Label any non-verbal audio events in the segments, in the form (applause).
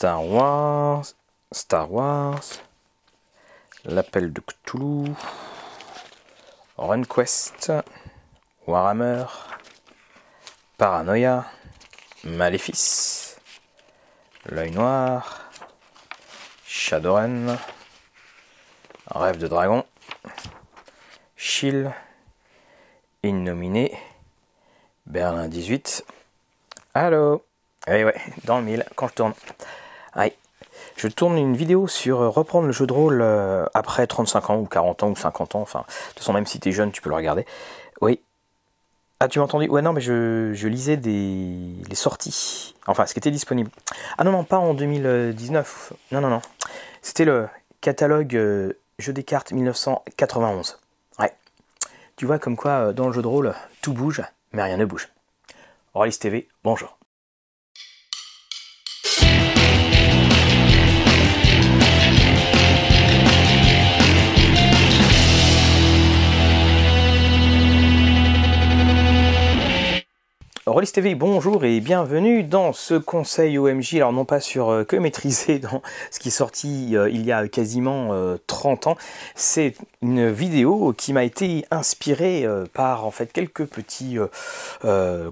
Star Wars, Star Wars, L'appel de Cthulhu, RunQuest, Warhammer, Paranoia, Maléfice, L'œil noir, Shadowrun, Rêve de dragon, Chill, Innominé, Berlin 18. Allô? Eh ouais, dans le mille, quand je tourne. Aïe. Je tourne une vidéo sur euh, reprendre le jeu de rôle euh, après 35 ans ou 40 ans ou 50 ans. Enfin, de toute façon, même si t'es jeune, tu peux le regarder. Oui. Ah, tu m'as entendu Ouais, non, mais je, lisais des les sorties. Enfin, ce qui était disponible. Ah non, non, pas en 2019. Non, non, non. C'était le catalogue euh, jeu des cartes 1991. Ouais. Tu vois comme quoi, dans le jeu de rôle, tout bouge, mais rien ne bouge. Rollis TV, bonjour. Rollis TV, bonjour et bienvenue dans ce conseil OMJ. Alors non pas sur euh, que maîtriser (laughs) dans ce qui est sorti euh, il y a quasiment 30 euh, ans. C'est une vidéo qui m'a été inspirée par en fait quelques petits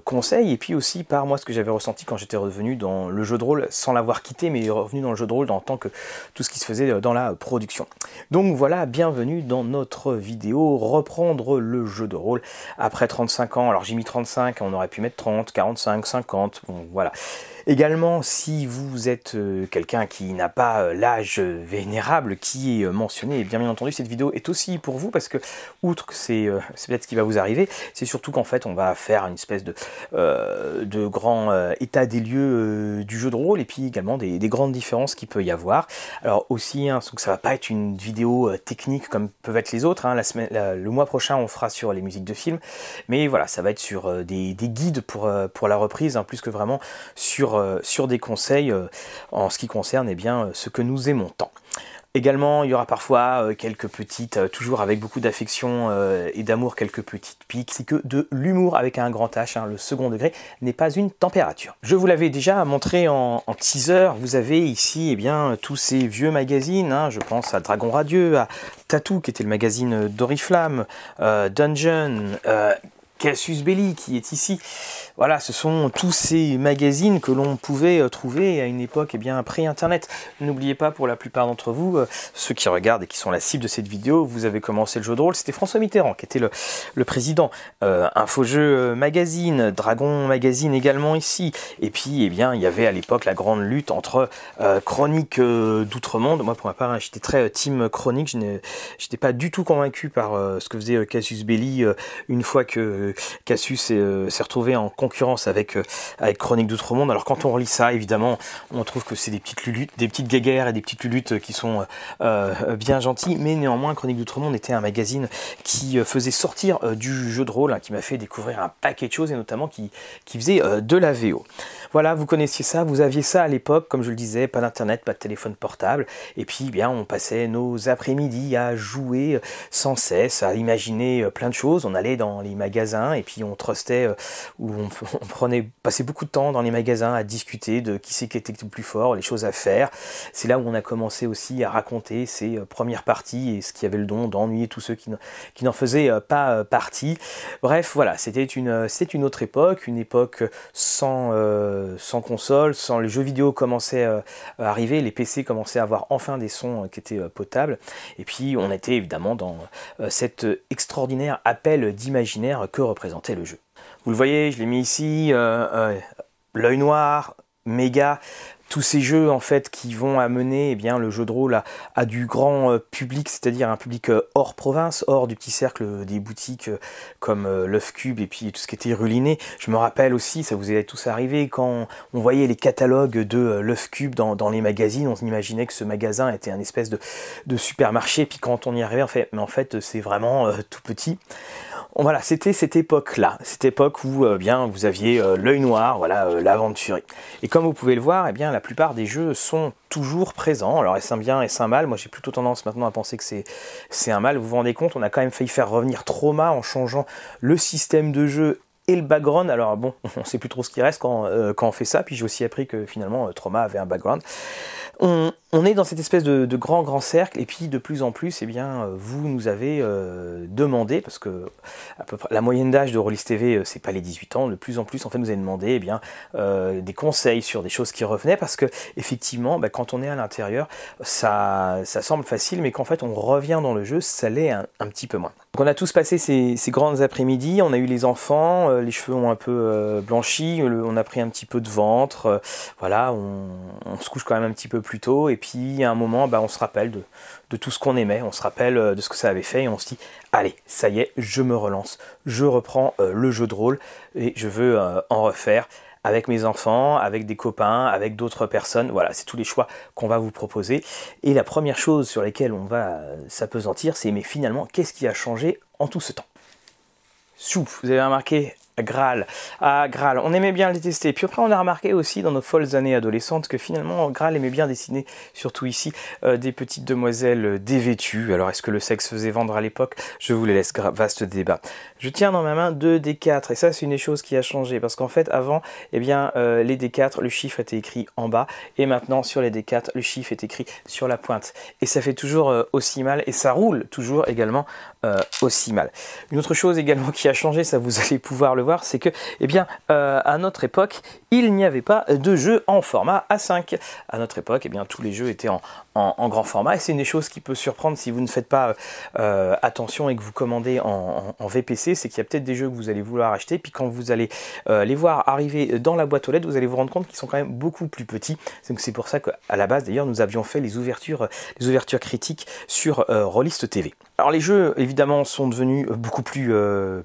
conseils et puis aussi par moi ce que j'avais ressenti quand j'étais revenu dans le jeu de rôle sans l'avoir quitté mais revenu dans le jeu de rôle en tant que tout ce qui se faisait dans la production. Donc voilà, bienvenue dans notre vidéo reprendre le jeu de rôle après 35 ans. Alors j'ai mis 35, on aurait pu mettre 30 45, 50, bon voilà. Également, si vous êtes euh, quelqu'un qui n'a pas euh, l'âge vénérable qui est euh, mentionné, et bien, bien entendu, cette vidéo est aussi pour vous parce que, outre que c'est peut-être ce qui va vous arriver, c'est surtout qu'en fait, on va faire une espèce de, grand état des lieux du jeu de rôle et puis également des, grandes différences qu'il peut y avoir. Alors aussi, hein, que ça va pas être une vidéo technique comme peuvent être les autres. Hein. la semaine, le mois prochain, on fera sur les musiques de films, mais voilà, ça va être sur des, guides pour, pour la reprise, hein, plus que vraiment sur euh, sur, des conseils euh, en ce qui concerne eh bien, euh, ce que nous aimons tant. Également, il y aura parfois quelques petites, toujours avec beaucoup d'affection et d'amour, quelques petites piques. C'est que de l'humour avec un grand H. Hein, le second degré n'est pas une température. Je vous l'avais déjà montré en, teaser. Vous avez ici eh bien, tous ces vieux magazines. Hein. je pense à Dragon Radieux, à Tattoo, qui était le magazine d'Oriflamme, Dungeon, Cassius Belli, qui est ici. Voilà, ce sont tous ces magazines que l'on pouvait euh, trouver à une époque eh bien pré-internet. N'oubliez pas pour la plupart d'entre vous, euh, ceux qui regardent et qui sont la cible de cette vidéo, vous avez commencé le jeu de rôle, c'était François Mitterrand qui était le, président. Euh, Infojeu Magazine, Dragon Magazine également ici. Et puis eh bien il y avait à l'époque la grande lutte entre euh, Chronique d'Outre-Monde. Moi pour ma part hein, j'étais très team Chronique, je n'étais pas du tout convaincu par ce que faisait Cassius Belli une fois que Cassius s'est retrouvé en concurrence avec, euh, avec Chronique d'Outre-Monde. Alors quand on relit ça, évidemment, on trouve que c'est des petites luluttes, des petites guéguerres et des petites luluttes qui sont euh, euh, bien gentilles, mais néanmoins Chronique d'Outre-Monde était un magazine qui faisait sortir du jeu de rôle, hein, qui m'a fait découvrir un paquet de choses et notamment qui, qui faisait de la VO. Voilà, vous connaissiez ça, vous aviez ça à l'époque, comme je le disais, pas d'internet, pas de téléphone portable, et puis eh bien on passait nos après-midi à jouer sans cesse, à imaginer plein de choses. On allait dans les magasins et puis on trustait où on (laughs) on prenait, passait beaucoup de temps dans les magasins à discuter de qui c'est qui était le plus fort, les choses à faire. C'est là où on a commencé aussi à raconter ses euh, premières parties et ce qui avait le don d'ennuyer tous ceux qui, n'en faisaient euh, pas euh, partie. Bref, voilà, c'était une, une autre époque, une époque sans, sans console, sans les jeux vidéo commençaient à arriver, les PC commençaient à avoir enfin des sons qui étaient potables. Et puis on était évidemment dans cet extraordinaire appel d'imaginaire que représentait le jeu. Vous le voyez, je l'ai mis ici, euh, euh, l'œil noir, méga, tous ces jeux en fait qui vont amener eh bien, le jeu de rôle à, du grand euh, public, c'est-à-dire un public hors province, hors du petit cercle des boutiques comme l'œuf cube et puis tout ce qui était ruliné. Je me rappelle aussi, ça vous est tous arrivé, quand on voyait les catalogues de l'œuf cube dans, les magazines, on imaginait que ce magasin était un espèce de, supermarché, puis quand on y arrivait, on fait, mais en fait c'est vraiment tout petit voilà, c'était cette époque-là, cette époque où euh, bien vous aviez euh, l'œil noir, voilà, euh, l'aventure. Et comme vous pouvez le voir, eh bien la plupart des jeux sont toujours présents. Alors est-ce un bien, est-ce un mal? Moi j'ai plutôt tendance maintenant à penser que c'est un mal. Vous vous rendez compte, on a quand même failli faire revenir Trauma en changeant le système de jeu et le background. Alors bon, (laughs) on sait plus trop ce qui reste quand, on fait ça. Puis j'ai aussi appris que finalement Trauma avait un background. On est dans cette espèce de, grand grand cercle et puis de plus en plus, eh bien, euh, vous nous avez euh, demandé parce que la moyenne d'âge de Rollis TV, euh, c'est pas les 18 ans. De plus en plus, en fait, vous avez demandé, eh bien, des conseils sur des choses qui revenaient parce que effectivement, bah, quand on est à l'intérieur, ça, ça semble facile, mais qu'en fait, on revient dans le jeu, ça l'est un, petit peu moins. Donc, on a tous passé ces, grandes après-midi. On a eu les enfants, les cheveux ont un peu blanchi, on a pris un petit peu de ventre. voilà, on, on, se couche quand même un petit peu plus tôt et puis à un moment, bah, on se rappelle de, tout ce qu'on aimait, on se rappelle euh, de ce que ça avait fait et on se dit, allez, ça y est, je me relance, je reprends euh, le jeu de rôle et je veux euh, en refaire avec mes enfants, avec des copains, avec d'autres personnes. Voilà, c'est tous les choix qu'on va vous proposer. Et la première chose sur laquelle on va s'apesantir, c'est mais finalement, qu'est-ce qui a changé en tout ce temps? Souf, vous avez remarqué, Graal. Ah, on aimait bien le détester. Puis après, on a remarqué aussi dans nos folles années adolescentes que finalement, Graal aimait bien dessiner, surtout ici, euh, des petites demoiselles dévêtues. Alors, est-ce que le sexe faisait vendre à l'époque? Je vous les laisse, vaste débat. Je tiens dans ma main deux D4, et ça, c'est une des choses qui a changé, parce qu'en fait, avant, eh bien, euh, les D4, le chiffre était écrit en bas, et maintenant, sur les D4, le chiffre est écrit sur la pointe. Et ça fait toujours aussi mal, et ça roule toujours également aussi mal. Une autre chose également (laughs) qui a changé, ça vous allez pouvoir le voir, c'est que, eh bien, euh, à notre époque, il n'y avait pas de jeux en format A5. À notre époque, eh bien, tous les jeux étaient en, grand format, et c'est une des choses qui peut surprendre si vous ne faites pas euh, attention et que vous commandez en, VPC, c'est qu'il y a peut-être des jeux que vous allez vouloir acheter, puis quand vous allez euh, les voir arriver dans la boîte aux lettres, vous allez vous rendre compte qu'ils sont quand même beaucoup plus petits. C'est pour ça qu'à la base, d'ailleurs, nous avions fait les ouvertures, les ouvertures critiques sur Rollist TV. Alors les jeux, évidemment, sont devenus beaucoup plus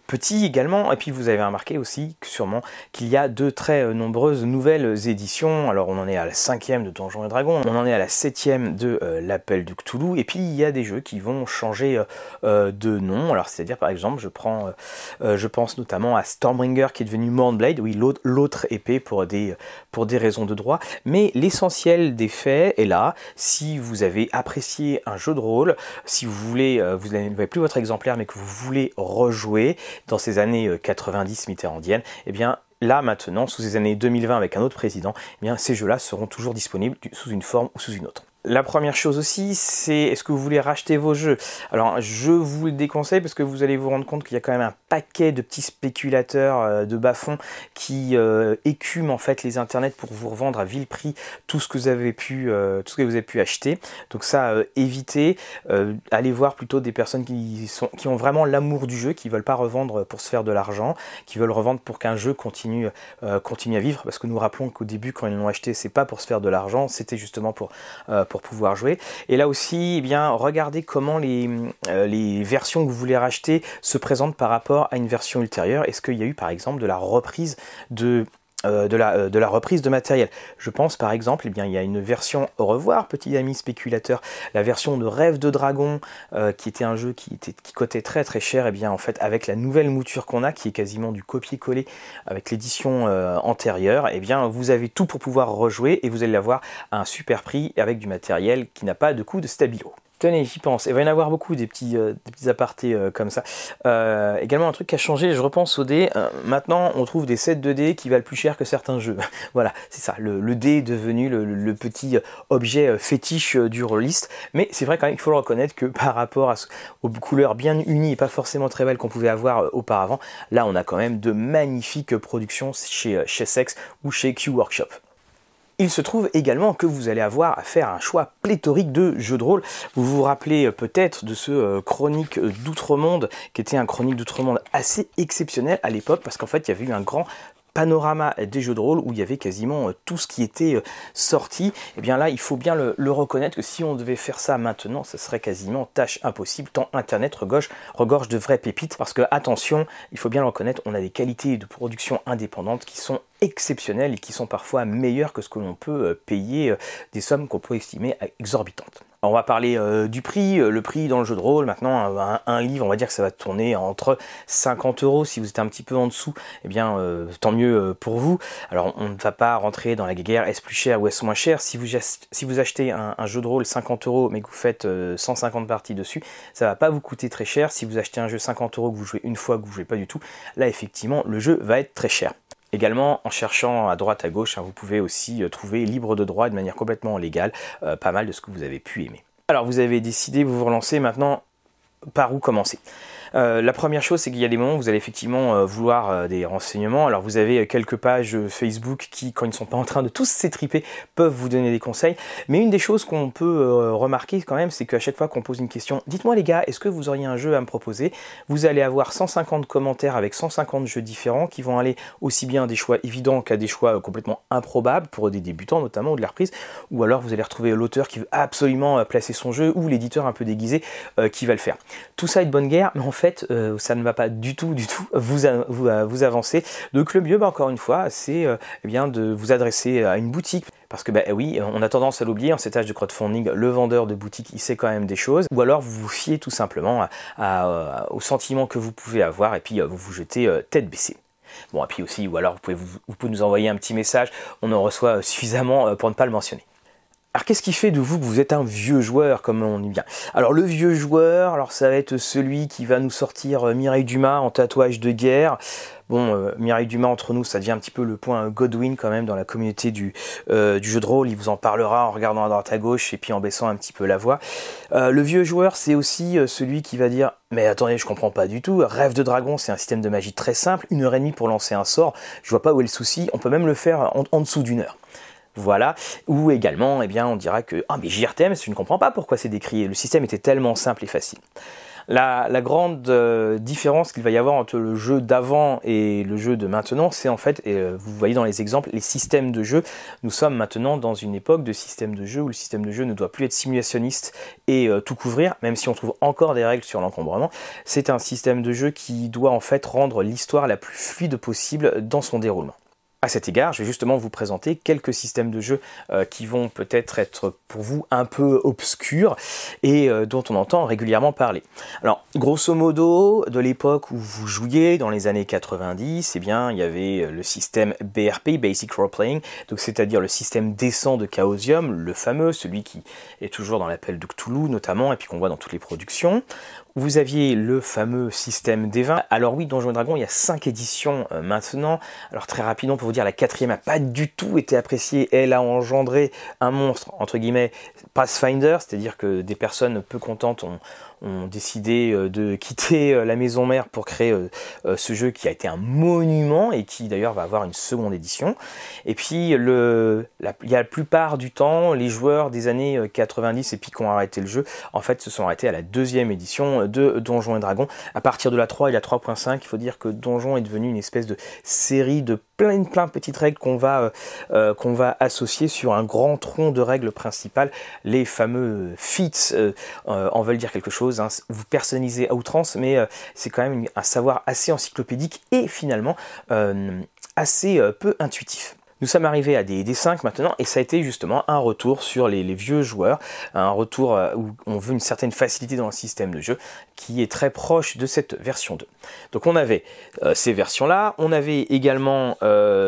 petits également, et puis vous avez remarqué aussi sûrement qu'il y a de très euh, nombreuses nouvelles éditions. Alors on en est à la cinquième de Donjons et Dragons, on en est à la septième de euh, l'Appel du Cthulhu, et puis il y a des jeux qui vont changer euh, de nom. Alors c'est-à-dire par exemple, je prends, je pense notamment à Stormbringer qui est devenu Mornblade, oui l'autre épée pour des pour des raisons de droit, mais l'essentiel des faits est là. Si vous avez apprécié un jeu de rôle, si vous voulez, n'avez plus votre exemplaire, mais que vous voulez rejouer dans ces années 90 mitterrandienne, et eh bien là maintenant, sous ces années 2020 avec un autre président, eh bien ces jeux-là seront toujours disponibles sous une forme ou sous une autre. La première chose aussi, c'est est-ce que vous voulez racheter vos jeux? Alors, je vous le déconseille parce que vous allez vous rendre compte qu'il y a quand même un de petits spéculateurs euh, de bas-fonds qui euh, écument en fait les internets pour vous revendre à vil prix tout ce que vous avez pu, euh, tout ce que vous avez pu acheter. Donc ça, évitez. allez voir plutôt des personnes qui sont, qui ont vraiment l'amour du jeu, qui veulent pas revendre pour se faire de l'argent, qui veulent revendre pour qu'un jeu continue, continue à vivre. Parce que nous rappelons qu'au début, quand ils l'ont acheté, c'est pas pour se faire de l'argent, c'était justement pour pour pouvoir jouer. Et là aussi, eh bien, regardez comment les, les versions que vous voulez racheter se présentent par rapport à une version ultérieure. Est-ce qu'il y a eu par exemple de la reprise de euh, euh, matériel? Je pense par exemple, eh bien, il y a une version au revoir, petit ami spéculateur, la version de Rêve de Dragon, euh, qui était un jeu qui, était, qui coûtait très très cher, et eh bien en fait avec la nouvelle mouture qu'on a, qui est quasiment du copier-coller avec l'édition antérieure, et eh bien vous avez tout pour pouvoir rejouer et vous allez l'avoir à un super prix avec du matériel qui n'a pas de coût de stabilo. Tenez, j'y pense. Il va y en avoir beaucoup des petits, euh, des petits apartés euh, comme ça. Euh, également, un truc qui a changé, je repense au dé. maintenant, on trouve des sets de dés qui valent plus cher que certains jeux. (laughs) voilà, c'est ça. Le, dé est devenu le, petit objet fétiche du rôliste. Mais c'est vrai quand même qu'il faut le reconnaître que (laughs) par rapport à, aux couleurs bien unies et pas forcément très belles qu'on pouvait avoir auparavant, là, on a quand même de magnifiques productions chez, chez Sex ou chez Q Workshop. Il se trouve également que vous allez avoir à faire un choix pléthorique de jeux de rôle. Vous vous rappelez euh, peut-être de ce euh, chronique euh, d'Outre-Monde, qui était un chronique d'Outre-Monde assez exceptionnel à l'époque, parce qu'en fait, il y avait eu un grand panorama des jeux de rôle où il y avait quasiment tout ce qui était sorti, et eh bien là il faut bien le, reconnaître que si on devait faire ça maintenant, ce serait quasiment tâche impossible tant internet regorge, regorge de vraies pépites parce que attention, il faut bien le reconnaître, on a des qualités de production indépendantes qui sont exceptionnelles et qui sont parfois meilleures que ce que l'on peut payer des sommes qu'on peut estimer exorbitantes. On va parler euh, du prix. Le prix dans le jeu de rôle, maintenant, un, livre, on va dire que ça va tourner entre 50 euros. Si vous êtes un petit peu en dessous, eh bien, euh, tant mieux euh, pour vous. Alors, on ne va pas rentrer dans la guerre, est-ce plus cher ou est-ce moins cher? Si vous, si vous achetez un, jeu de rôle 50 euros, mais que vous faites 150 parties dessus, ça va pas vous coûter très cher. Si vous achetez un jeu 50 euros que vous jouez une fois, que vous jouez pas du tout, là, effectivement, le jeu va être très cher. Également, en cherchant à droite à gauche, hein, vous pouvez aussi euh, trouver libre de droit de manière complètement légale euh, pas mal de ce que vous avez pu aimer. Alors vous avez décidé, vous vous relancez maintenant par où commencer? Euh, la première chose, c'est qu'il y a des moments où vous allez effectivement euh, vouloir euh, des renseignements. Alors vous avez quelques pages Facebook qui, quand ils ne sont pas en train de tous s'étriper, peuvent vous donner des conseils. Mais une des choses qu'on peut remarquer quand même, c'est qu'à chaque fois qu'on pose une question, dites-moi les gars, est-ce que vous auriez un jeu à me proposer? Vous allez avoir 150 commentaires avec 150 jeux différents qui vont aller aussi bien des choix évidents qu'à des choix complètement improbables pour des débutants notamment ou de la reprise. Ou alors vous allez retrouver l'auteur qui veut absolument placer son jeu ou l'éditeur un peu déguisé qui va le faire. Tout ça est de bonne guerre, mais en fait euh, ça ne va pas du tout, du tout vous, vous, avancer. Donc le mieux, bah, encore une fois, c'est euh, eh bien de vous adresser à une boutique. Parce que bah, oui, on a tendance à l'oublier en cet âge de crowdfunding, le vendeur de boutique, il sait quand même des choses. Ou alors vous vous fiez tout simplement à, au sentiment que vous pouvez avoir et puis euh, vous vous jetez tête baissée. Bon, et puis aussi, ou alors vous pouvez, vous pouvez nous envoyer un petit message, on en reçoit suffisamment pour ne pas le mentionner. Alors qu'est-ce qui fait de vous que vous êtes un vieux joueur comme on dit bien? Alors le vieux joueur, alors ça va être celui qui va nous sortir euh, Mireille Dumas en tatouage de guerre. Bon, euh, Mireille Dumas entre nous, ça devient un petit peu le point Godwin quand même dans la communauté du, euh, du jeu de rôle. Il vous en parlera en regardant à droite à gauche et puis en baissant un petit peu la voix. le vieux joueur, c'est aussi celui qui va dire mais attendez, je comprends pas du tout. Rêve de dragon, c'est un système de magie très simple, une heure et demie pour lancer un sort. Je vois pas où est le souci. On peut même le faire en dessous d'une heure. Voilà. Ou également, eh bien, on dira que ah mais JRTM, je ne comprends pas pourquoi c'est décrié. Le système était tellement simple et facile. La, grande euh, différence qu'il va y avoir entre le jeu d'avant et le jeu de maintenant, c'est en fait, et euh, vous voyez dans les exemples, les systèmes de jeu. Nous sommes maintenant dans une époque de système de jeu où le système de jeu ne doit plus être simulationniste et euh, tout couvrir, même si on trouve encore des règles sur l'encombrement. C'est un système de jeu qui doit en fait rendre l'histoire la plus fluide possible dans son déroulement. À cet égard, je vais justement vous présenter quelques systèmes de jeu euh, qui vont peut-être être pour vous un peu obscurs et euh, dont on entend régulièrement parler. Alors, grosso modo, de l'époque où vous jouiez dans les années 90, eh il y avait euh, le système BRP, Basic Role Playing, c'est-à-dire le système décent de Chaosium, le fameux, celui qui est toujours dans l'appel de Cthulhu notamment, et puis qu'on voit dans toutes les productions. Vous aviez le fameux système des 20. Alors oui, Donjons et Dragons, il y a 5 éditions maintenant. Alors très rapidement pour vous dire, la quatrième n'a pas du tout été appréciée. Elle a engendré un monstre, entre guillemets, Pathfinder, c'est-à-dire que des personnes peu contentes ont, ont décidé euh, de (laughs) quitter euh, la maison mère pour créer euh, ce jeu qui a été un monument et qui d'ailleurs va avoir une seconde édition. Et puis le, la, il y a la plupart du temps, les joueurs des années 90 et puis qui ont arrêté le jeu, en fait se sont arrêtés à la deuxième édition de Donjons et Dragons. À partir de la 3 et la 3.5, il faut dire que Donjon est devenu une espèce de série de plein plein de petites règles qu'on va qu'on va associer sur un grand tronc de règles principales. Les fameux feats en veulent dire quelque chose Hein, vous personnalisez à outrance, mais euh, c'est quand même un savoir assez encyclopédique et finalement euh, assez euh, peu intuitif. Nous sommes arrivés à des D5 maintenant et ça a été justement un retour sur les, vieux joueurs, un retour où on veut une certaine facilité dans le système de jeu qui est très proche de cette version 2. Donc on avait ces versions-là, on avait également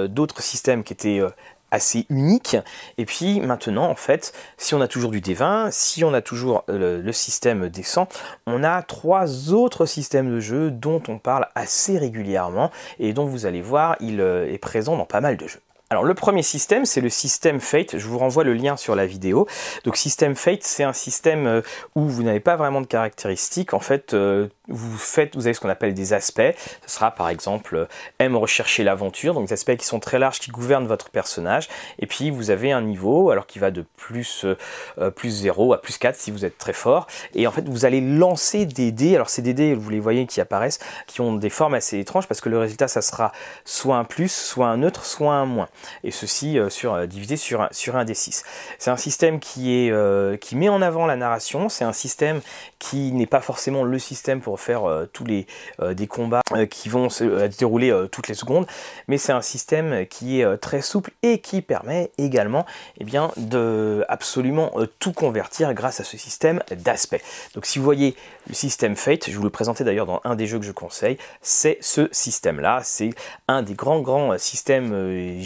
d'autres systèmes qui étaient assez unique. Et puis maintenant, en fait, si on a toujours du D20, si on a toujours euh, le, système descend, on a trois autres systèmes de jeu dont on parle assez régulièrement et dont vous allez voir, il euh, est présent dans pas mal de jeux. Alors le premier système, c'est le système Fate. Je vous renvoie le lien sur la vidéo. Donc système Fate, c'est un système euh, où vous n'avez pas vraiment de caractéristiques. En fait, vous faites, vous avez ce qu'on appelle des aspects. Ce sera par exemple euh, aime rechercher l'aventure, donc des aspects qui sont très larges, qui gouvernent votre personnage. Et puis vous avez un niveau, alors qui va de plus euh, plus 0 à plus 4 si vous êtes très fort. Et en fait, vous allez lancer des dés. Alors ces dés, vous les voyez qui apparaissent, qui ont des formes assez étranges parce que le résultat, ça sera soit un plus, soit un neutre, soit un moins. Et ceci euh, sur divisé sur sur un D6. C'est un système qui est qui met en avant la narration. C'est un système qui n'est pas forcément le système pour refaire tous les des combats qui vont se dérouler toutes les secondes, mais c'est un système qui est très souple et qui permet également eh bien, de absolument tout convertir grâce à ce système d'aspect. Donc si vous voyez le système Fate, je vous le présentais d'ailleurs dans un des jeux que je conseille, c'est ce système-là, c'est un des grands grands systèmes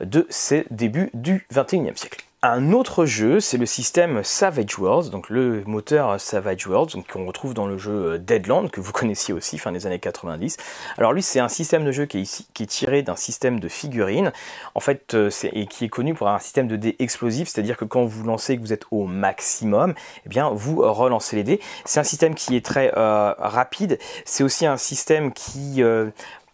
de ces débuts du 21e siècle. Un autre jeu, c'est le système Savage Worlds, donc le moteur Savage Worlds, qu'on retrouve dans le jeu euh, Deadland, que vous (laughs) connaissiez aussi, fin des années 90. Alors lui, c'est un système de jeu qui est, tiré d'un système de figurines, en fait, euh, et qui est connu pour un système de dés explosifs, c'est-à-dire que quand vous lancez que vous êtes au maximum, eh bien, vous relancez les dés. C'est un système qui est très euh, rapide, c'est aussi un système qui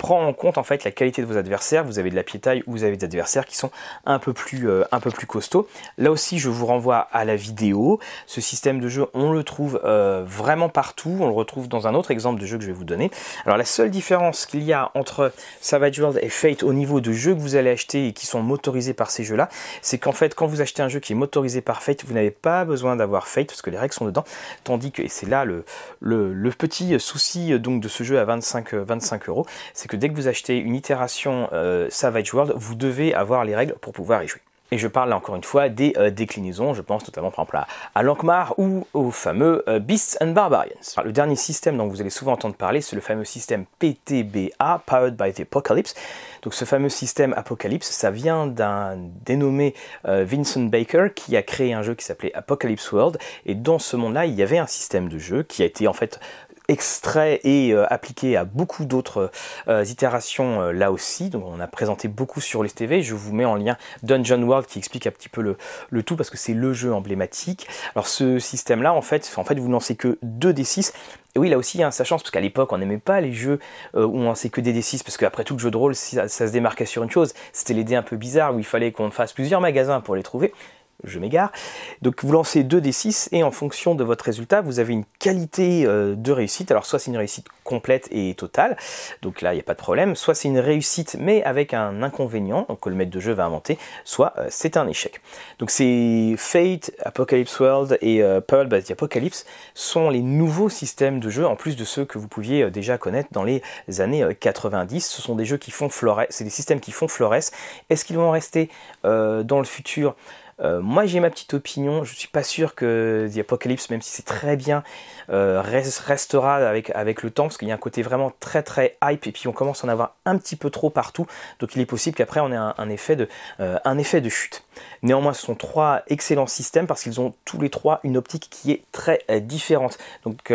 prend en compte en fait la qualité de vos adversaires. Vous avez de la pied-taille ou vous avez des adversaires qui sont un peu plus euh, un peu plus costauds. Là aussi, je vous renvoie à la vidéo. Ce système de jeu, on le trouve euh, vraiment partout. On le retrouve dans un autre exemple de jeu que je vais vous donner. Alors la seule différence qu'il y a entre Savage World et Fate au niveau de jeux que vous allez acheter et qui sont motorisés par ces jeux-là, c'est qu'en fait, quand vous achetez un jeu qui est motorisé par Fate, vous n'avez pas besoin d'avoir Fate parce que les règles sont dedans. Tandis que, et c'est là le, le, le, petit souci donc de ce jeu à 25, 25 euros, c'est dès que vous achetez une itération euh, Savage World, vous devez avoir les règles pour pouvoir y jouer. Et je parle là encore une fois des euh, déclinaisons, je pense notamment par exemple à, Lankmar ou au fameux euh, Beasts and Barbarians. le dernier système dont vous allez souvent entendre parler, c'est le fameux système PTBA, Powered by the Apocalypse. Donc ce fameux système Apocalypse, ça vient d'un dénommé Vincent Baker qui a créé un jeu qui s'appelait Apocalypse World. Et dans ce monde-là, il y avait un système de jeu qui a été en fait extrait et euh, appliqué à beaucoup d'autres euh, itérations euh, là aussi. Donc on a présenté beaucoup sur les TV. Je vous mets en lien Dungeon World qui explique un petit peu le, tout parce que c'est le jeu emblématique. Alors ce système là en fait, en fait vous lancez que 2 D6 et oui, là aussi, il y a sa chance, parce qu'à l'époque, on n'aimait pas les jeux où on sait que des D6, parce qu'après tout, le jeu de rôle, ça, ça se démarquait sur une chose, c'était les dés un peu bizarres, où il fallait qu'on fasse plusieurs magasins pour les trouver je m'égare. Donc vous lancez 2 des 6 et en fonction de votre résultat, vous avez une qualité euh, de réussite. Alors soit c'est une réussite complète et totale, donc là il n'y a pas de problème, soit c'est une réussite mais avec un inconvénient que le maître de jeu va inventer, soit euh, c'est un échec. Donc c'est Fate, Apocalypse World et euh, Pearl the Apocalypse sont les nouveaux systèmes de jeu en plus de ceux que vous pouviez déjà connaître dans les années 90. Ce sont des jeux qui font florès, c'est des systèmes qui font florès. Est-ce qu'ils vont rester dans le futur euh, moi j'ai ma petite opinion, je suis pas sûr que The Apocalypse, même si c'est très bien, euh, restera avec, avec le temps, parce qu'il y a un côté vraiment très très hype, et puis on commence à en avoir un petit peu trop partout, donc il est possible qu'après on ait un, effet de, euh, un effet de chute. Néanmoins ce sont trois excellents systèmes, parce qu'ils ont tous les trois une optique qui est très différente. Donc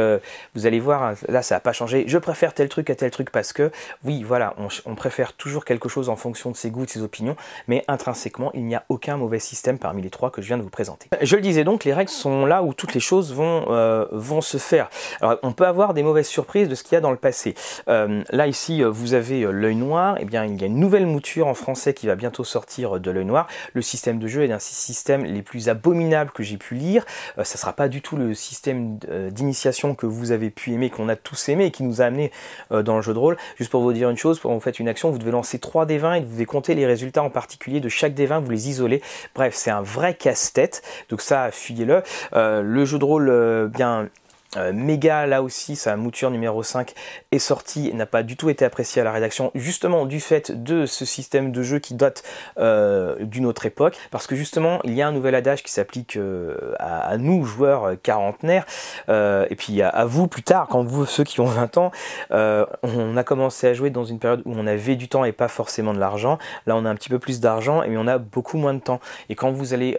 vous allez voir, hein, là ça n'a pas changé, je préfère tel truc à tel truc, parce que oui voilà, on, préfère toujours quelque chose en fonction de ses goûts, de ses opinions, mais intrinsèquement il n'y a aucun mauvais système parmi les trois que je viens de vous présenter. Je le disais donc, les règles sont là où toutes les choses vont, euh, se faire. Alors, on peut avoir des mauvaises surprises de ce qu'il y a dans le passé. Euh, là, ici, vous avez euh, l'œil noir. eh bien, il y a une nouvelle mouture en français qui va bientôt sortir de l'œil noir. Le système de jeu est un système les plus abominables que j'ai pu lire. ça sera pas du tout le système d'initiation que vous avez pu aimer, qu'on a tous aimé et qui nous a amené dans le jeu de rôle. Juste pour vous dire une chose, quand vous faites une action, vous devez lancer 3 des 20 et vous devez compter les résultats en particulier de chaque des 20, vous les isolez. Bref, c'est un vrai casse-tête. Donc ça, fuyez-le. Euh, le jeu de rôle, euh, bien euh, méga, là aussi, sa mouture numéro 5 est sortie, n'a pas du tout été appréciée à la rédaction, justement du fait de ce système de jeu qui date euh, d'une autre époque, parce que justement, il y a un nouvel adage qui s'applique euh, à, nous, joueurs quarantenaires, et puis à, vous plus tard, quand vous, ceux qui ont 20 ans, on a commencé à jouer dans une période où on avait du temps et pas forcément de l'argent. Là, on a un petit peu plus d'argent, et on a beaucoup moins de temps. Et quand vous allez,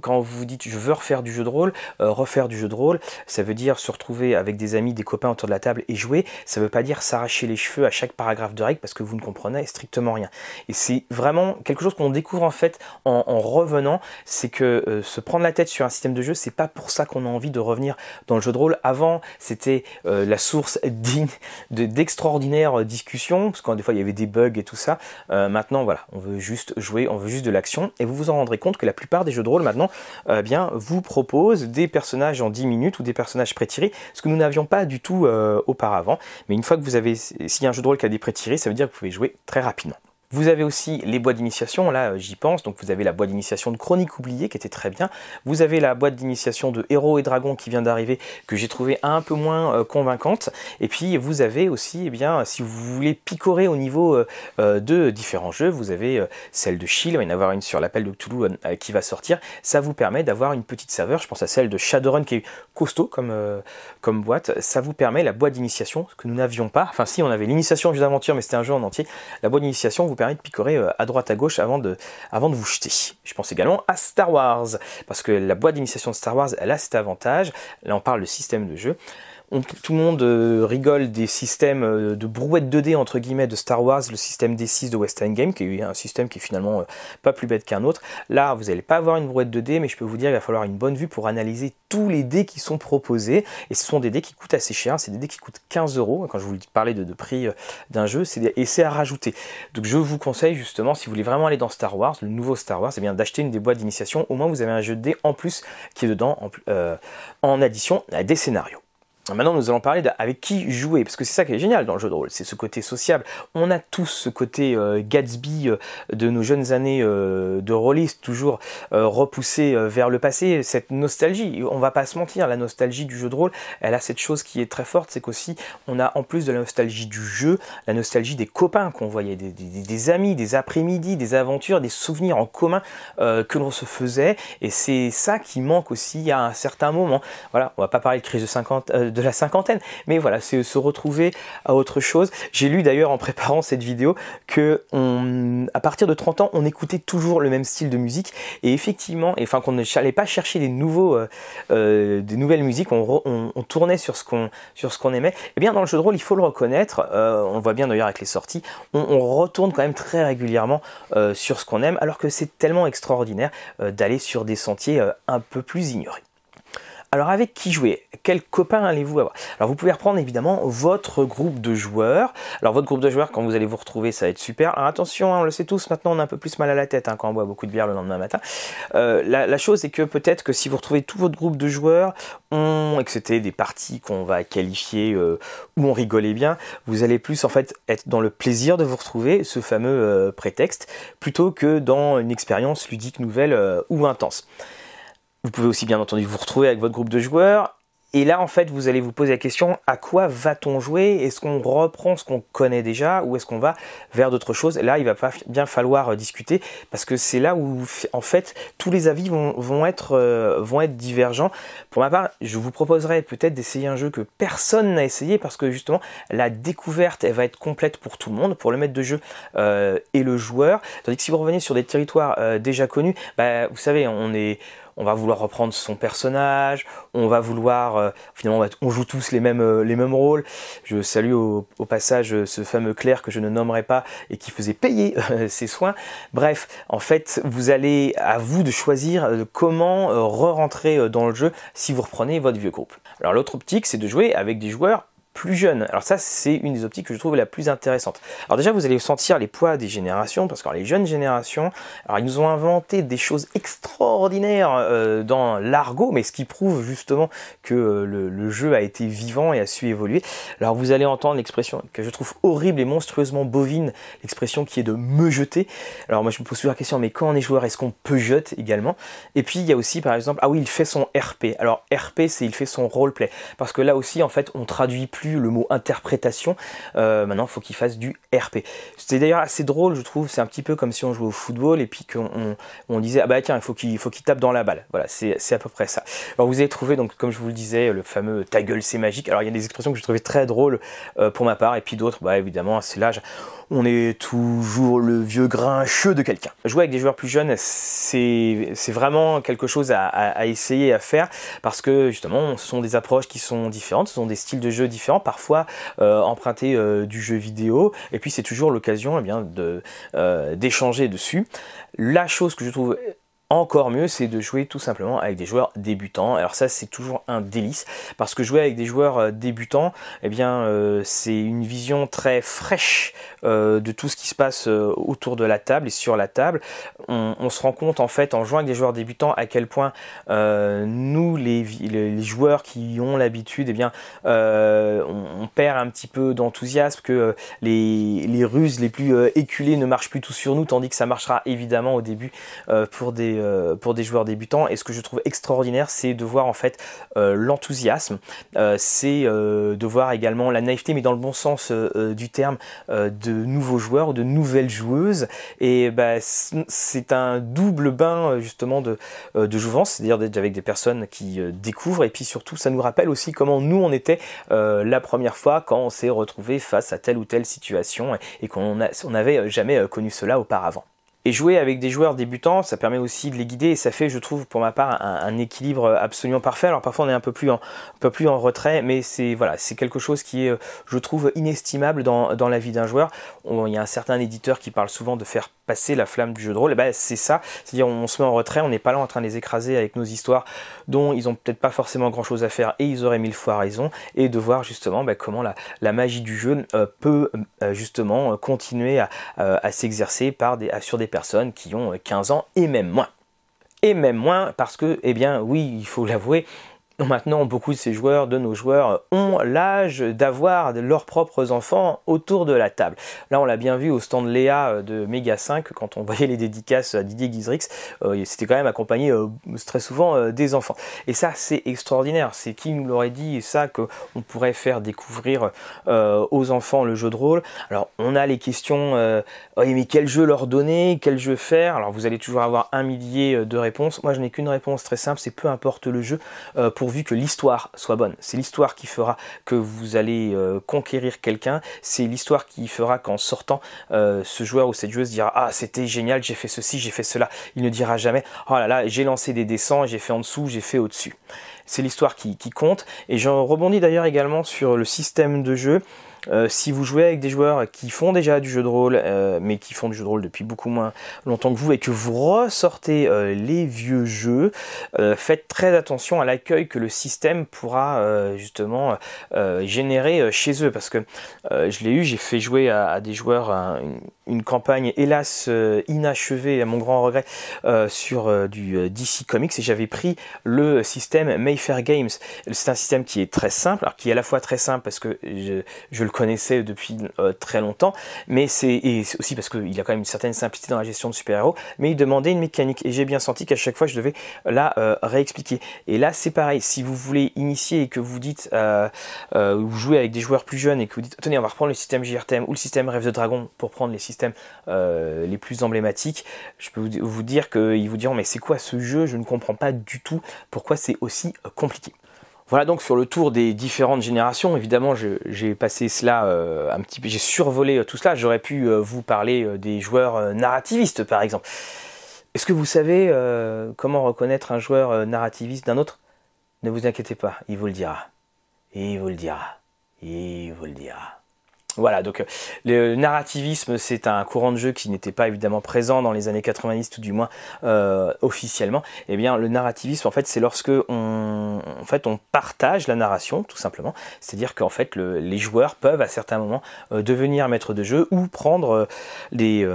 quand vous dites, je veux refaire du jeu de rôle, refaire du jeu de rôle, ça veut dire se retrouver avec des amis, des copains autour de la table et jouer, ça ne veut pas dire s'arracher les cheveux à chaque paragraphe de règle parce que vous ne comprenez strictement rien. Et c'est vraiment quelque chose qu'on découvre en fait en, revenant, c'est que euh, se prendre la tête sur un système de jeu, c'est pas pour ça qu'on a envie de revenir dans le jeu de rôle. Avant, c'était euh, la source (laughs) d'extraordinaires euh, discussions, parce que des fois il y avait des bugs et tout ça. maintenant, voilà, on veut juste jouer, on veut juste de l'action, et vous vous en rendrez compte que la plupart des jeux de rôle maintenant, bien, vous proposent des personnages en 10 minutes ou des personnages pré ce que nous n'avions pas du tout euh, auparavant. Mais une fois que vous avez, s'il y a un jeu de rôle qui a des pré-tirés, ça veut dire que vous pouvez jouer très rapidement. Vous avez aussi les boîtes d'initiation, là euh, j'y pense, donc vous avez la boîte d'initiation de Chronique oubliée qui était très bien. Vous avez la boîte d'initiation de Héros et Dragons qui vient d'arriver que j'ai trouvé un peu moins euh, convaincante. Et puis vous avez aussi, eh bien, si vous voulez picorer au niveau euh, de différents jeux, vous avez celle de Shield, il va y en avoir une sur l'appel de Cthulhu qui va sortir. Ça vous permet d'avoir une petite saveur, je pense à celle de Shadowrun qui est costaud comme, comme boîte. Ça vous permet la boîte d'initiation que nous n'avions pas. Enfin si, on avait l'initiation du jeu d'aventure mais c'était un jeu en entier. La boîte d'initiation vous permet de picorer euh, à droite à gauche avant de, avant de vous jeter. Je pense également à Star Wars, parce que la boîte d'initiation de Star Wars, elle a cet avantage. Là, on parle de système de jeu tout le monde euh, rigole des systèmes euh, de brouette 2D entre guillemets de Star Wars, le système D6 de West End Game, qui est un système qui est finalement euh, pas plus bête qu'un autre. Là, vous n'allez pas avoir une brouette 2D, mais je peux vous dire qu'il va falloir une bonne vue pour analyser tous les dés qui sont proposés. Et ce sont des dés qui coûtent assez cher, c'est des dés qui coûtent 15 euros. Quand je vous parlais de, prix d'un jeu, c'est et c'est à rajouter. Donc je vous conseille justement, si vous voulez vraiment aller dans Star Wars, le nouveau Star Wars, c'est bien d'acheter une des boîtes d'initiation. Au moins, vous avez un jeu de dés en plus qui est dedans en addition à des scénarios. Maintenant, nous allons parler avec qui jouer, parce que c'est ça qui est génial dans le jeu de rôle, c'est ce côté sociable. On a tous ce côté euh, Gatsby euh, de nos jeunes années euh, de rôliste, toujours repoussé vers le passé, cette nostalgie. On va pas se mentir, la nostalgie du jeu de rôle, elle a cette chose qui est très forte, c'est qu'aussi on a en plus de la nostalgie du jeu, la nostalgie des copains qu'on voyait, des, des, amis, des après-midi, des aventures, des souvenirs en commun que l'on se faisait, et c'est ça qui manque aussi à un certain moment. Voilà, on va pas parler de crise de 50 de la cinquantaine. Mais voilà, c'est se retrouver à autre chose. J'ai lu d'ailleurs en préparant cette vidéo que on, à partir de 30 ans, on écoutait toujours le même style de musique. Et effectivement, enfin qu'on n'allait pas chercher des nouveaux, euh, euh, des nouvelles musiques, on, tournait sur ce qu'on sur ce qu'on aimait. Eh bien dans le jeu de rôle, il faut le reconnaître. Euh, on voit bien d'ailleurs avec les sorties. On, retourne quand même très régulièrement sur ce qu'on aime, alors que c'est tellement extraordinaire d'aller sur des sentiers un peu plus ignorés. Alors avec qui jouer? Quel copain allez-vous avoir? Alors vous pouvez reprendre évidemment votre groupe de joueurs. Alors votre groupe de joueurs, quand vous allez vous retrouver, ça va être super. Alors attention, hein, on le sait tous, maintenant on a un peu plus mal à la tête hein, quand on boit beaucoup de bière le lendemain matin. Euh, la, chose c'est que peut-être que si vous retrouvez tout votre groupe de joueurs, on, et que c'était des parties qu'on va qualifier euh, où on rigolait bien, vous allez plus en fait être dans le plaisir de vous retrouver, ce fameux euh, prétexte, plutôt que dans une expérience ludique nouvelle ou intense. Vous pouvez aussi bien entendu vous retrouver avec votre groupe de joueurs. Et là, en fait, vous allez vous poser la question, à quoi va-t-on jouer? Est-ce qu'on reprend ce qu'on connaît déjà ou est-ce qu'on va vers d'autres choses? Là, il va bien falloir euh, discuter parce que c'est là où, en fait, tous les avis vont, être, euh, vont être divergents. Pour ma part, je vous proposerais peut-être d'essayer un jeu que personne n'a essayé parce que justement, la découverte, elle va être complète pour tout le monde, pour le maître de jeu euh, et le joueur. Tandis que si vous revenez sur des territoires déjà connus, bah, vous savez, on est on va vouloir reprendre son personnage, on va vouloir euh, finalement on joue tous les mêmes euh, les mêmes rôles. Je salue au, passage euh, ce fameux clerc que je ne nommerai pas et qui faisait payer ses soins. Bref, en fait, vous allez à vous de choisir comment re-rentrer dans le jeu si vous reprenez votre vieux groupe. Alors l'autre optique, c'est de jouer avec des joueurs plus jeunes. Alors ça, c'est une des optiques que je trouve la plus intéressante. Alors déjà, vous allez sentir les poids des générations, parce que les jeunes générations, alors ils nous ont inventé des choses extraordinaires euh, dans l'argot, mais ce qui prouve justement que euh, le, jeu a été vivant et a su évoluer. Alors vous allez entendre l'expression que je trouve horrible et monstrueusement bovine, l'expression qui est de me jeter. Alors moi, je me pose toujours la question, mais quand on est joueur, est-ce qu'on peut jeter également? Et puis il y a aussi, par exemple, ah oui, il fait son RP. Alors RP, c'est il fait son roleplay, parce que là aussi, en fait, on traduit plus le mot interprétation. Euh, maintenant, il faut qu'il fasse du RP. C'est d'ailleurs assez drôle, je trouve. C'est un petit peu comme si on jouait au football et puis qu'on on, disait ah bah tiens, il faut qu'il faut qu'il tape dans la balle. Voilà, c'est à peu près ça. Alors vous avez trouvé donc comme je vous le disais le fameux ta gueule c'est magique. Alors il y a des expressions que je trouvais très drôles euh, pour ma part et puis d'autres, bah évidemment c'est l'âge on est toujours le vieux grincheux de quelqu'un. Jouer avec des joueurs plus jeunes, c'est vraiment quelque chose à, essayer à faire parce que justement, ce sont des approches qui sont différentes, ce sont des styles de jeu différents, parfois euh, empruntés euh, du jeu vidéo, et puis c'est toujours l'occasion eh bien de euh, d'échanger dessus. La chose que je trouve encore mieux, c'est de jouer tout simplement avec des joueurs débutants. Alors ça, c'est toujours un délice parce que jouer avec des joueurs euh, débutants, eh bien, euh, c'est une vision très fraîche euh, de tout ce qui se passe autour de la table et sur la table. On, se rend compte en fait en jouant avec des joueurs débutants à quel point nous, les, joueurs qui ont l'habitude, eh bien, on, perd un petit peu d'enthousiasme, que les, les ruses les plus éculées ne marchent plus tout sur nous, tandis que ça marchera évidemment au début pour des euh, pour des joueurs débutants. Et ce que je trouve extraordinaire, c'est de voir en fait euh, l'enthousiasme, euh, c'est de voir également la naïveté, mais dans le bon sens du terme, de nouveaux joueurs ou de nouvelles joueuses. Et bah, c'est un double bain justement de, de jouvence, c'est-à-dire d'être avec des personnes qui découvrent. Et puis surtout, ça nous rappelle aussi comment nous on était la première fois quand on s'est retrouvé face à telle ou telle situation et, qu'on n'avait jamais connu cela auparavant. Et jouer avec des joueurs débutants, ça permet aussi de les guider et ça fait, je trouve, pour ma part, un, équilibre absolument parfait. Alors parfois on est un peu plus en, retrait, mais c'est voilà, c'est quelque chose qui est, je trouve, inestimable dans, dans la vie d'un joueur. il y a un certain éditeur qui parle souvent de faire passer la flamme du jeu de rôle. Et ben c'est ça, c'est-à-dire on se met en retrait, on n'est pas là en train de les écraser avec nos histoires dont ils ont peut-être pas forcément grand-chose à faire et ils auraient mille fois raison, et de voir justement ben, comment la, magie du jeu euh, peut euh, justement continuer à, à s'exercer par des, sur des personnes qui ont 15 ans et même moins. Et même moins parce que, eh bien, oui, il faut l'avouer, Maintenant, beaucoup de ces joueurs, de nos joueurs, ont l'âge d'avoir leurs propres enfants autour de la table. Là, on l'a bien vu au stand Léa euh, de Mega 5, quand on (laughs) voyait les dédicaces à Didier Guizrix, euh, c'était quand même accompagné euh, très souvent des enfants. Et ça, c'est extraordinaire. C'est qui nous l'aurait dit, ça, qu'on pourrait faire découvrir aux enfants le jeu de rôle. Alors, on a les questions, mais quel jeu leur donner, quel jeu faire? Alors, vous allez toujours avoir un millier de réponses. Moi, je n'ai qu'une réponse très simple, c'est peu importe le jeu, pour pourvu que l'histoire soit bonne. C'est l'histoire qui fera que vous allez euh, conquérir quelqu'un. C'est l'histoire qui fera qu'en sortant, euh, ce joueur ou cette joueuse dira Ah, c'était génial, j'ai fait ceci, j'ai fait cela. Il ne dira jamais Oh là là, j'ai lancé des dessins, j'ai fait en dessous, j'ai fait au-dessus. C'est l'histoire qui, qui compte. Et j'en rebondis d'ailleurs également sur le système de jeu. Euh, si vous jouez avec des joueurs qui font déjà du jeu de rôle, euh, mais qui font du jeu de rôle depuis beaucoup moins longtemps que vous, et que vous ressortez euh, les vieux jeux, faites très attention à l'accueil que le système pourra justement générer chez eux, parce que je l'ai eu, j'ai fait jouer à, des joueurs une, campagne hélas inachevée, à mon grand regret, sur du DC Comics, et j'avais pris le système Mayfair Games. C'est un système qui est très simple, alors qui est à la fois très simple parce que je, je le connaissais depuis euh, très longtemps, mais c'est aussi parce qu'il a quand même une certaine simplicité dans la gestion de super-héros, mais il demandait une mécanique. Et j'ai bien senti qu'à chaque fois je devais la euh, réexpliquer. Et là c'est pareil, si vous voulez initier et que vous dites, euh, vous jouez avec des joueurs plus jeunes et que vous dites, tenez on va reprendre le système JRTM ou le système Rêve de Dragon pour prendre les systèmes les plus emblématiques, je peux vous dire qu'ils vous diront mais c'est quoi ce jeu, je ne comprends pas du tout pourquoi c'est aussi compliqué. Voilà donc sur le tour des différentes générations. Évidemment, j'ai passé cela euh, un petit peu, j'ai survolé euh, tout cela. J'aurais pu euh, vous parler des joueurs narrativistes, par exemple. Est-ce que vous savez comment reconnaître un joueur narrativiste d'un autre? Ne vous inquiétez pas, il vous le dira. Il vous le dira. Il vous le dira. Voilà, donc euh, le narrativisme, c'est un courant de jeu qui n'était pas évidemment présent dans les années 90, tout du moins euh, officiellement. Eh bien, le narrativisme, en fait, c'est lorsque on, en fait, on partage la narration, tout simplement. C'est-à-dire qu'en fait, les joueurs peuvent à certains moments euh, devenir maîtres de jeu ou prendre des,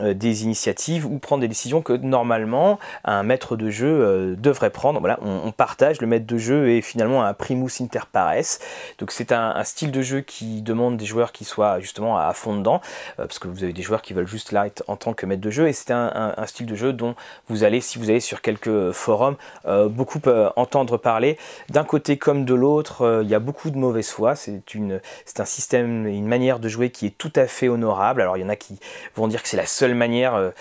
des initiatives ou prendre des décisions que normalement un maître de jeu devrait prendre. Voilà, on, partage le maître de jeu et finalement un primus inter pares. Donc, c'est un style de jeu qui demande des joueurs qui soit justement à fond dedans, euh, parce que vous avez des joueurs qui veulent juste là en tant que maître de jeu, et c'est un, style de jeu dont vous allez, si vous allez sur quelques forums, euh, beaucoup euh, entendre parler. D'un côté comme de l'autre, il y a beaucoup de mauvaise foi, c'est une, c'est un système, une manière de jouer qui est tout à fait honorable. Alors il y en a qui vont dire que c'est la seule manière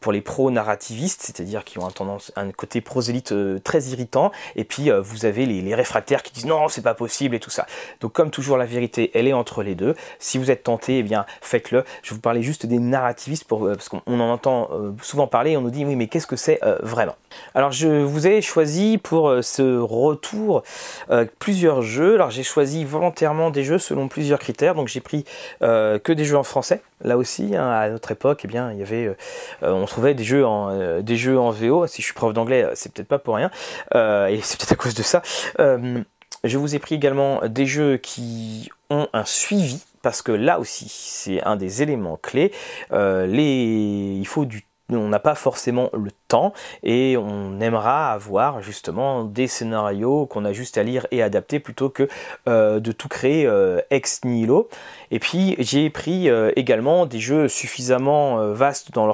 pour les pros narrativistes, c'est-à-dire qui ont un tendance, un côté prosélyte très irritant, et puis vous avez les, les réfractaires qui disent non, c'est pas possible et tout ça. Donc comme toujours, la vérité, elle est entre les deux si vous êtes tenté, eh bien faites-le. Je vous parler juste des narrativistes pour, parce qu'on en entend souvent parler, on nous dit oui mais qu'est-ce que c'est vraiment? Alors je vous ai choisi pour ce retour plusieurs jeux. Alors j'ai choisi volontairement des jeux selon plusieurs critères, donc j'ai pris que des jeux en français. Là aussi, hein, à notre époque, eh bien, il y avait, on trouvait des jeux en des jeux en VO. Si je suis prof d'anglais, c'est peut-être pas pour rien, et c'est peut-être à cause de ça. Je vous ai pris également des jeux qui ont un suivi, parce que là aussi, c'est un des éléments clés. Euh. Il faut on n'a pas forcément le temps et on aimera avoir justement des scénarios qu'on a juste à lire et adapter plutôt que euh, de tout créer euh, ex nihilo. Et puis j'ai pris également des jeux suffisamment vastes dans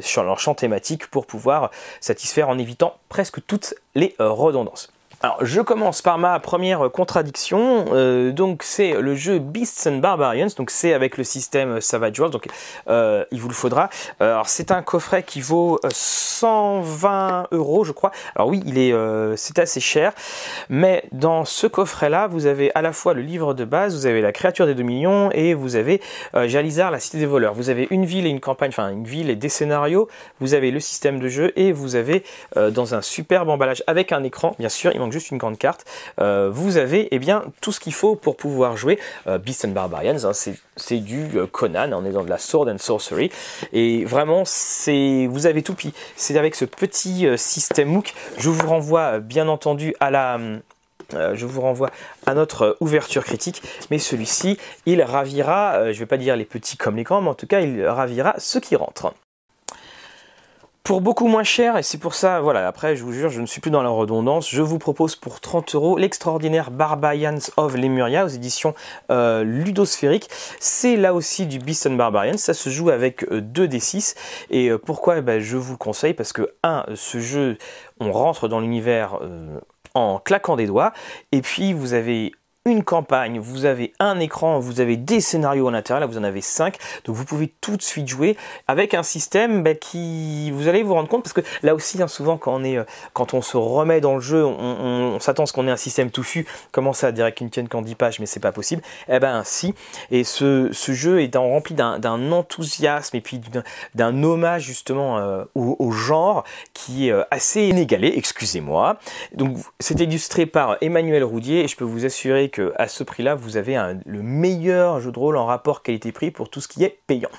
sur leur champ thématique pour pouvoir satisfaire en évitant presque toutes les redondances. Alors, je commence par ma première contradiction. Euh, donc, c'est le jeu Beasts and Barbarians. Donc, c'est avec le système Savage World. Donc, euh, il vous le faudra. Euh, alors, c'est un coffret qui vaut 120 euros, je crois. Alors oui, il est, c'est assez cher. Mais dans ce coffret-là, vous avez à la fois le livre de base, vous avez la créature des dominions et vous avez Jalizar, la cité des voleurs. Vous avez une ville et une campagne, enfin une ville et des scénarios. Vous avez le système de jeu et vous avez dans un superbe emballage avec un écran, bien sûr. Juste une grande carte, euh, vous avez eh bien, tout ce qu'il faut pour pouvoir jouer euh, Beasts and Barbarians. Hein, c'est du euh, Conan, on est dans de la Sword and Sorcery. Et vraiment, vous avez tout. Puis c'est avec ce petit système MOOC. Je vous renvoie bien entendu à la. je vous renvoie à notre ouverture critique, mais celui-ci, il ravira, je ne vais pas dire les petits comme les grands, mais en tout cas, il ravira ceux qui rentrent pour beaucoup moins cher, et c'est pour ça, voilà, après je vous jure, je ne suis plus dans la redondance, je vous propose pour 30 euros l'extraordinaire Barbarians of Lemuria aux éditions euh, ludosphériques. C'est là aussi du Beast and Barbarians, ça se joue avec 2d6, euh, et euh, pourquoi? Eh ben, Je vous le conseille parce que, un, ce jeu, on rentre dans l'univers en claquant des doigts, et puis vous avez une campagne, vous avez un écran, vous avez des scénarios à l'intérieur, là vous en avez 5, donc vous pouvez tout de suite jouer avec un système bah, qui, vous allez vous rendre compte, parce que là aussi, hein, souvent quand on, est, euh, quand on se remet dans le jeu, on, s'attend à ce qu'on ait un système touffu, comment ça, direct une tienne qu'en 10 pages, mais c'est pas possible, eh ben si, et ce, jeu est rempli d'un enthousiasme et puis d'un hommage justement euh, au, genre qui est euh, assez inégalé, excusez-moi, donc c'est illustré par Emmanuel Roudier, et je peux vous assurer que à ce prix-là, vous avez le meilleur jeu de rôle en rapport qualité-prix pour tout ce qui est payant.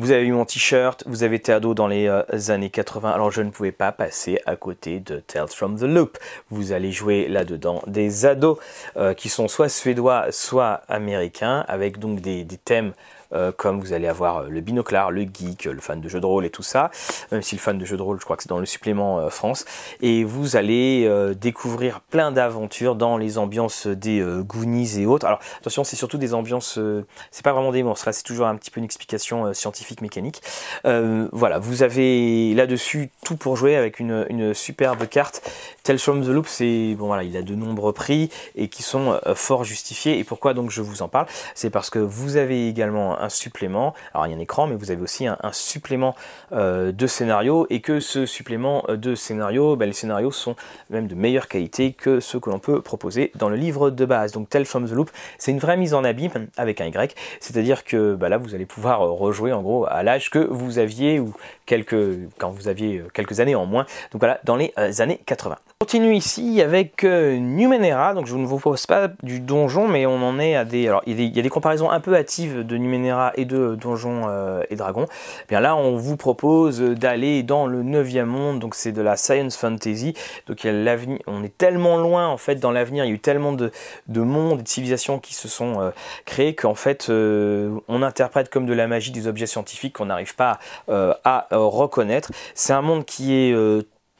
Vous avez eu mon t-shirt, vous avez été ado dans les euh, années 80, alors je ne pouvais pas passer à côté de Tales from the Loop. Vous allez jouer là-dedans des ados euh, qui sont soit suédois, soit américains, avec donc des thèmes euh, comme vous allez avoir le binoclard, le geek, le fan de jeux de rôle et tout ça, même si le fan de jeux de rôle, je crois que c'est dans le supplément France, et vous allez découvrir plein d'aventures dans les ambiances des Goonies et autres. Alors attention, c'est surtout des ambiances, c'est pas vraiment des monstres, c'est toujours un petit peu une explication scientifique mécanique. voilà, vous avez là-dessus tout pour jouer avec une, superbe carte. Tales from the Loop, c'est bon voilà, il a de nombreux prix et qui sont fort justifiés. Et pourquoi donc je vous en parle? C'est parce que vous avez également un supplément. Alors il y a un écran, mais vous avez aussi un, supplément euh, de scénario et que ce supplément euh, de scénario, ben, les scénarios sont même de meilleure qualité que ceux que l'on peut proposer dans le livre de base. Donc Tell from the Loop, c'est une vraie mise en abîme avec un Y, c'est-à-dire que ben, là vous allez pouvoir euh, rejouer en gros à l'âge que vous aviez ou quelques quand vous aviez quelques années en moins. Donc voilà, dans les années 80 continue ici avec euh, Numenera, donc je ne vous propose pas du donjon, mais on en est à des... Alors il y a des, comparaisons un peu hâtives de Numenera et de Donjons euh, et Dragons. Eh bien là on vous propose d'aller dans le 9 monde, donc c'est de la science fantasy, donc il y a l'avenir, on est tellement loin en fait dans l'avenir, il y a eu tellement de, de mondes et de civilisations qui se sont euh, créés qu'en fait on interprète comme de la magie des objets scientifiques qu'on n'arrive pas à reconnaître. C'est un monde qui est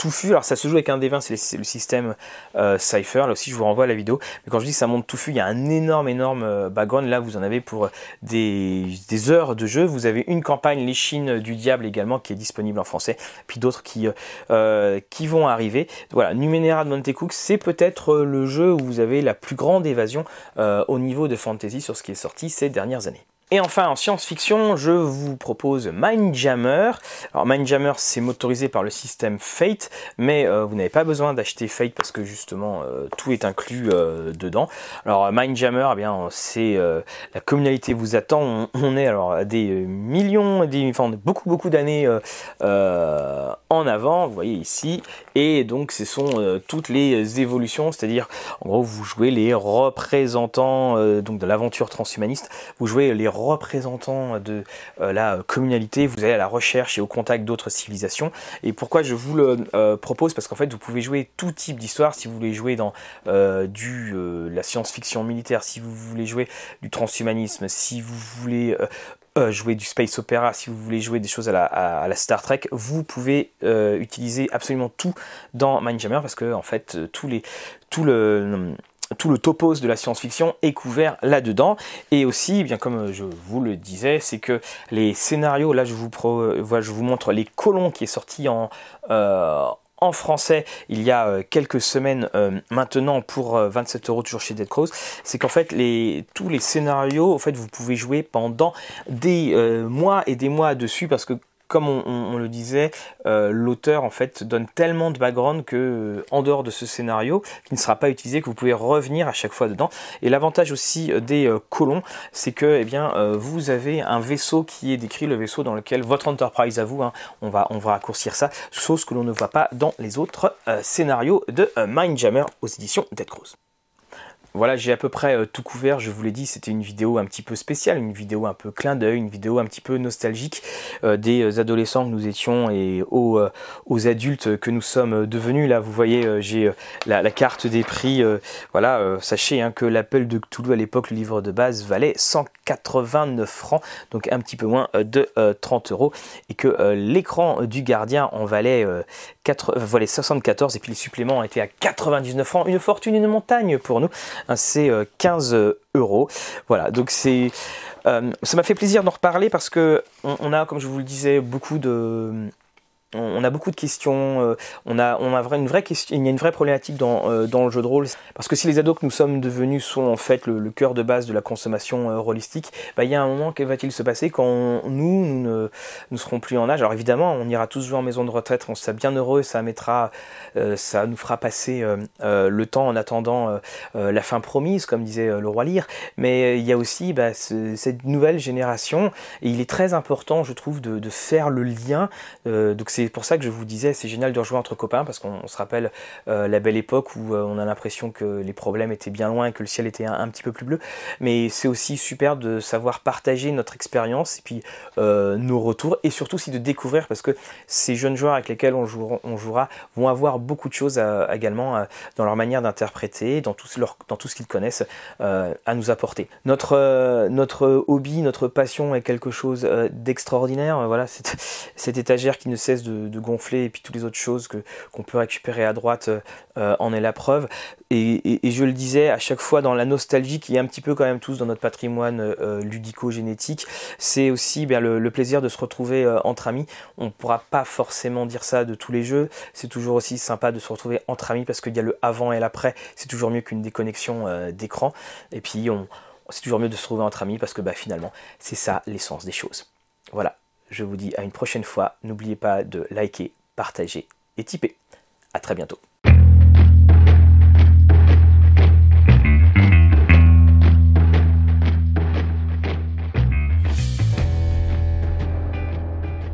touffu. Alors ça se joue avec un D20, c'est le système euh, Cypher. Là aussi, je vous renvoie la vidéo. Mais quand je dis ça monte touffu, il y a un énorme, énorme euh, background. Là, vous en avez pour euh, des, heures de jeu. Vous avez une campagne l'échine du diable également qui est disponible en français. Puis d'autres qui, vont arriver. Voilà, Numenera de Montecook, c'est peut-être le jeu où vous avez la plus grande évasion au niveau de fantasy sur ce qui est sorti ces dernières années. Et enfin, en science-fiction, je vous propose Mindjammer. Alors, Mindjammer, c'est motorisé par le système Fate, mais euh, vous n'avez pas besoin d'acheter Fate parce que justement, euh, tout est inclus euh, dedans. Alors, Mindjammer, eh bien, c'est la communauté vous attend. On, est alors à des millions, des, enfin, beaucoup, beaucoup d'années en avant, vous voyez ici. Et donc, ce sont toutes les évolutions, c'est-à-dire, en gros, vous jouez les représentants donc de l'aventure transhumaniste, vous jouez les représentants de euh, la communalité, vous allez à la recherche et au contact d'autres civilisations. Et pourquoi je vous le euh, propose? Parce qu'en fait, vous pouvez jouer tout type d'histoire. Si vous voulez jouer dans euh, du la science-fiction militaire, si vous voulez jouer du transhumanisme, si vous voulez jouer du space opéra, si vous voulez jouer des choses à la, Star Trek, vous pouvez utiliser absolument tout dans Mindjammer parce que en fait tous les tout le tout le topos de la science-fiction est couvert là-dedans. Et aussi, eh bien comme je vous le disais, c'est que les scénarios, là je vous, je vous montre les colons qui est sorti en, euh, français il y a euh, quelques semaines euh, maintenant pour 27 euros toujours chez Dead Crows, c'est qu'en fait les, tous les scénarios, en fait vous pouvez jouer pendant des mois et des mois dessus parce que comme on, le disait, euh, l'auteur en fait donne tellement de background que euh, en dehors de ce scénario, qui ne sera pas utilisé, que vous pouvez revenir à chaque fois dedans. Et l'avantage aussi euh, des colons, c'est que eh bien vous avez un vaisseau qui est décrit, le vaisseau dans lequel votre Enterprise à vous, hein, on va on va raccourcir ça, chose que l'on ne voit pas dans les autres scénarios de Mindjammer aux éditions Dead Cross. Voilà, j'ai à peu près euh, tout couvert. Je vous l'ai dit, c'était une vidéo un petit peu spéciale, une vidéo un peu clin d'œil, une vidéo un petit peu nostalgique euh, des euh, adolescents que nous étions et aux, adultes que nous sommes devenus. Là, vous voyez, j'ai la, carte des prix. voilà, sachez hein, que l'appel de Cthulhu à l'époque, le livre de base, valait 189 francs, donc un petit peu moins de 30 euros, et que l'écran du gardien en valait, 4, valait 74, et puis les suppléments étaient à 99 francs. Une fortune, une montagne pour nous. C'est 15 euh, euros. Voilà, donc c'est euh, ça m'a fait plaisir d'en reparler parce que on, a, comme je vous le disais, beaucoup de on a beaucoup de questions, euh, on a, une vraie il y a une vraie problématique dans, euh, dans le jeu de rôle, parce que si les ados que nous sommes devenus sont en fait le, cœur de base de la consommation euh, rôlistique, bah, il y a un moment, que va-t-il se passer quand nous, ne serons plus en âge? Alors évidemment, on ira tous jouer en maison de retraite, on sera bien heureux, ça nous fera passer le temps en attendant la fin promise, comme disait le roi Lyre, mais il y a aussi bah, cette nouvelle génération, et il est très important, je trouve, de, de faire le lien, donc pour ça que je vous disais, c'est génial de rejouer entre copains parce qu'on se rappelle euh, la belle époque où euh, on a l'impression que les problèmes étaient bien loin et que le ciel était un, petit peu plus bleu. Mais c'est aussi super de savoir partager notre expérience et puis euh, nos retours et surtout aussi de découvrir parce que ces jeunes joueurs avec lesquels on jouera, vont avoir beaucoup de choses également dans leur manière d'interpréter, dans tout, dans tout ce qu'ils connaissent à nous apporter. Notre, notre hobby, notre passion est quelque chose d'extraordinaire. Voilà, cette, cette étagère qui ne cesse de de, gonfler et puis toutes les autres choses que qu'on peut récupérer à droite euh, en est la preuve. Et, je le disais à chaque fois dans la nostalgie qui est un petit peu quand même tous dans notre patrimoine euh, ludico-génétique, c'est aussi bien le, plaisir de se retrouver euh, entre amis. On ne pourra pas forcément dire ça de tous les jeux. C'est toujours aussi sympa de se retrouver entre amis parce qu'il y a le avant et l'après. C'est toujours mieux qu'une déconnexion d'écran. Et puis on, c'est toujours mieux de se retrouver entre amis parce que bah, finalement c'est ça l'essence des choses. Voilà, je vous dis à une prochaine fois. N'oubliez pas de liker, partager et tiper. A très bientôt.